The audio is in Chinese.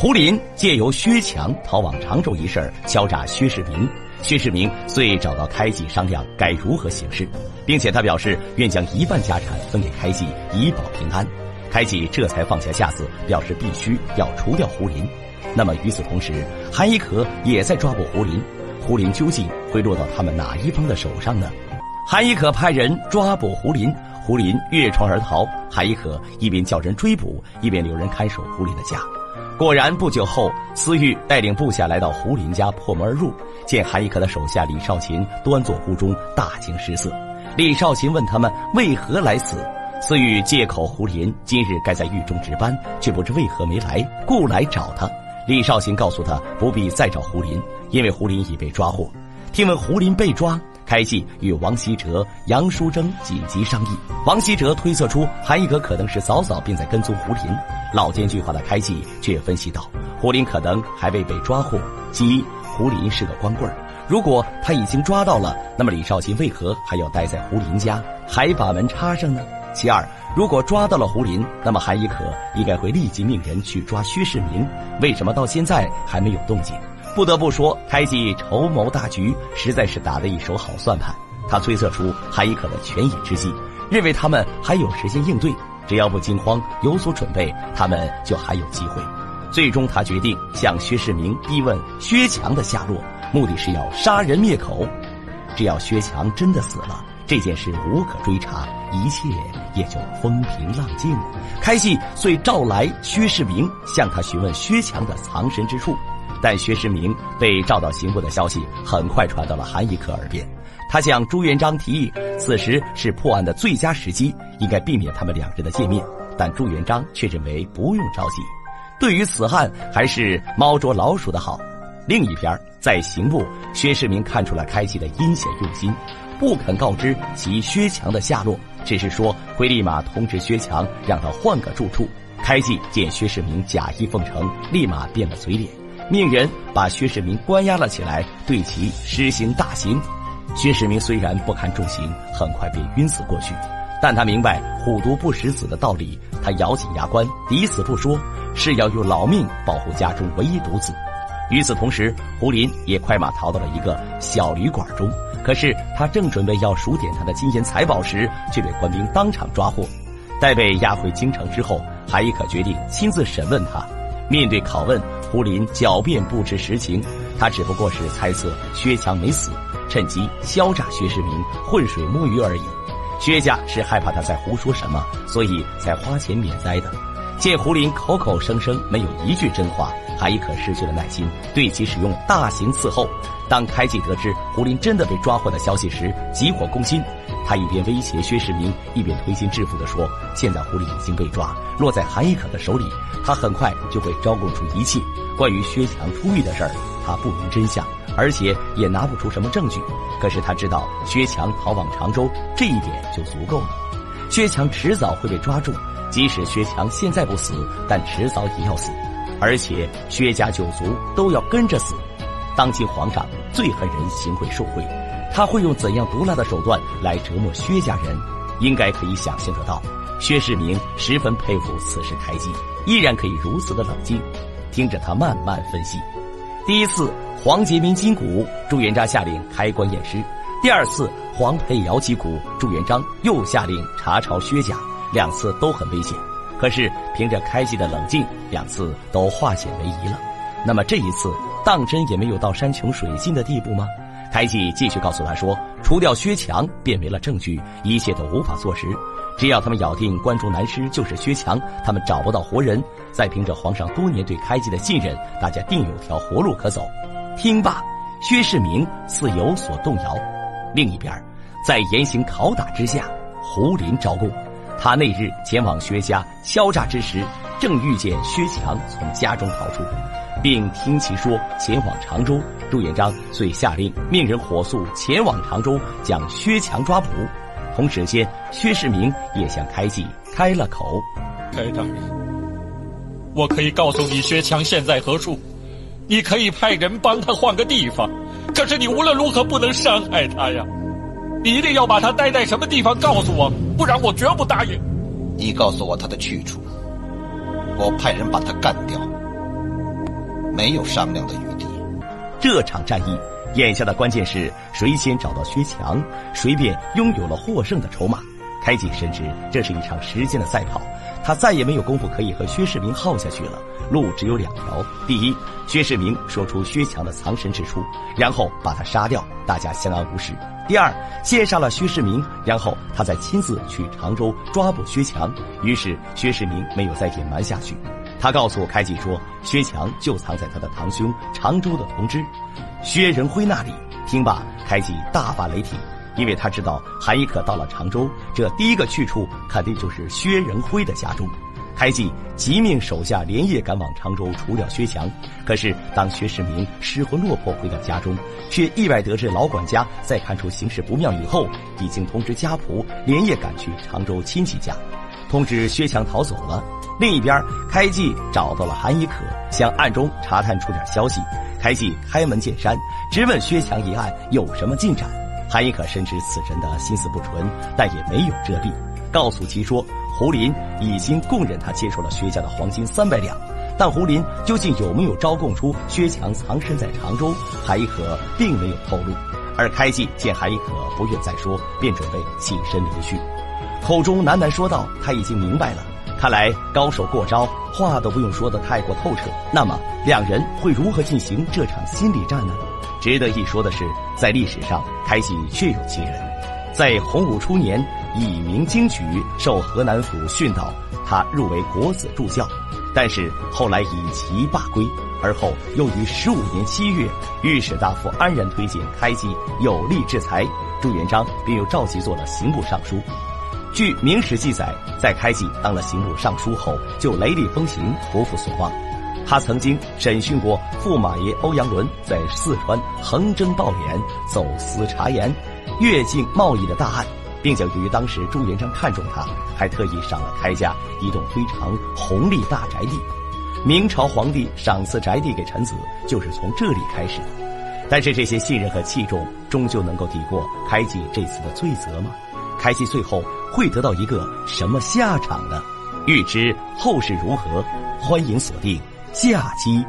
胡林借由薛强逃往常州一事敲诈薛世明，薛世明遂找到开济商量该如何行事，并且他表示愿将一半家产分给开济以保平安。开济这才放下架子，表示必须要除掉胡林。那么与此同时，韩一可也在抓捕胡林，胡林究竟会落到他们哪一方的手上呢？韩一可派人抓捕胡林，胡林越窗而逃，韩一可一边叫人追捕，一边留人看守胡林的家。果然，不久后，思玉带领部下来到胡林家，破门而入，见韩一可的手下李少勤端坐屋中，大惊失色。李少勤问他们为何来此，思玉借口胡林今日该在狱中值班，却不知为何没来，故来找他。李少勤告诉他不必再找胡林，因为胡林已被抓获。听闻胡林被抓。开济与王希哲、杨淑珍紧急商议。王希哲推测出韩一格可能是早早便在跟踪胡林。老奸巨猾的开济却分析道：胡林可能还未被抓获。其一，胡林是个光棍如果他已经抓到了，那么李少卿为何还要待在胡林家，还把门插上呢？其二，如果抓到了胡林，那么韩一可应该会立即命人去抓薛世民，为什么到现在还没有动静？不得不说，开济筹谋大局，实在是打了一手好算盘。他推测出韩一可的权宜之计，认为他们还有时间应对，只要不惊慌，有所准备，他们就还有机会。最终，他决定向薛世明逼问薛强的下落，目的是要杀人灭口。只要薛强真的死了，这件事无可追查，一切也就风平浪静了。开济遂召来薛世明，向他询问薛强的藏身之处。但薛世明被召到刑部的消息很快传到了韩一可耳边，他向朱元璋提议，此时是破案的最佳时机，应该避免他们两人的见面。但朱元璋却认为不用着急，对于此案还是猫捉老鼠的好。另一边，在刑部，薛世明看出了开启的阴险用心，不肯告知其薛强的下落，只是说会立马通知薛强，让他换个住处。开济见薛世明假意奉承，立马变了嘴脸。命人把薛世明关押了起来，对其施行大刑。薛世明虽然不堪重刑，很快便晕死过去，但他明白“虎毒不食子”的道理，他咬紧牙关，抵死不说，是要用老命保护家中唯一独子。与此同时，胡林也快马逃到了一个小旅馆中。可是他正准备要数点他的金银财宝时，却被官兵当场抓获。待被押回京城之后，韩一可决定亲自审问他。面对拷问，胡林狡辩不知实情，他只不过是猜测薛强没死，趁机敲诈薛世民，浑水摸鱼而已。薛家是害怕他在胡说什么，所以才花钱免灾的。见胡林口口声声没有一句真话，韩一可失去了耐心，对其使用大刑伺候。当开济得知胡林真的被抓获的消息时，急火攻心。他一边威胁薛世明，一边推心置腹地说：“现在狐狸已经被抓，落在韩一可的手里，他很快就会招供出一切关于薛强出狱的事儿。他不明真相，而且也拿不出什么证据。可是他知道薛强逃往常州，这一点就足够了。薛强迟早会被抓住，即使薛强现在不死，但迟早也要死，而且薛家九族都要跟着死。当今皇上最恨人行贿受贿。”他会用怎样毒辣的手段来折磨薛家人？应该可以想象得到。薛世明十分佩服此时开机，依然可以如此的冷静。听着他慢慢分析：第一次黄杰明金鼓，朱元璋下令开棺验尸；第二次黄佩瑶击鼓，朱元璋又下令查抄薛家。两次都很危险，可是凭着开机的冷静，两次都化险为夷了。那么这一次，当真也没有到山穷水尽的地步吗？开济继续告诉他说：“除掉薛强，变为了证据，一切都无法坐实。只要他们咬定关中南师就是薛强，他们找不到活人。再凭着皇上多年对开济的信任，大家定有条活路可走。”听罢，薛世明似有所动摇。另一边，在严刑拷打之下，胡林招供。他那日前往薛家敲诈之时，正遇见薛强从家中逃出。并听其说前往常州，朱元璋遂下令命人火速前往常州，将薛强抓捕。同时间，薛世明也向开济开了口：“开大人，我可以告诉你薛强现在何处，你可以派人帮他换个地方，可是你无论如何不能伤害他呀！你一定要把他待在什么地方告诉我，不然我绝不答应。你告诉我他的去处，我派人把他干掉。”没有商量的余地。这场战役，眼下的关键是谁先找到薛强，谁便拥有了获胜的筹码。开济深知这是一场时间的赛跑，他再也没有功夫可以和薛世明耗下去了。路只有两条：第一，薛世明说出薛强的藏身之处，然后把他杀掉，大家相安无事；第二，先杀了薛世明，然后他再亲自去常州抓捕薛强。于是薛世明没有再隐瞒下去，他告诉开济说，薛强就藏在他的堂兄常州的同知薛仁辉那里。听罢，开济大发雷霆。因为他知道韩一可到了常州，这第一个去处肯定就是薛仁辉的家中。开济急命手下连夜赶往常州除掉薛强。可是当薛世明失魂落魄回到家中，却意外得知老管家在看出形势不妙以后，已经通知家仆连夜赶去常州亲戚家，通知薛强逃走了。另一边，开济找到了韩一可，想暗中查探出点消息。开济开门见山，直问薛强一案有什么进展。韩一可深知此人的心思不纯，但也没有遮蔽，告诉其说，胡林已经供认他接受了薛家的黄金三百两，但胡林究竟有没有招供出薛强藏身在常州，韩一可并没有透露。而开济见韩一可不愿再说，便准备起身离去，口中喃喃说道：“他已经明白了，看来高手过招，话都不用说的太过透彻。那么两人会如何进行这场心理战呢？”值得一说的是，在历史上，开济确有其人。在洪武初年，以明经举，受河南府训导，他入为国子助教。但是后来以其罢归，而后又于十五年七月，御史大夫安然推荐开济有力制裁，朱元璋便又召其做了刑部尚书。据《明史》记载，在开济当了刑部尚书后，就雷厉风行，不负所望。他曾经审讯过驸马爷欧阳伦在四川横征暴敛、走私茶盐、越境贸易的大案，并且由于当时朱元璋看中他，还特意赏了开家一栋非常宏丽大宅地。明朝皇帝赏赐宅地给臣子，就是从这里开始的。但是这些信任和器重，终究能够抵过开济这次的罪责吗？开济最后会得到一个什么下场呢？欲知后事如何，欢迎锁定。嫁鸡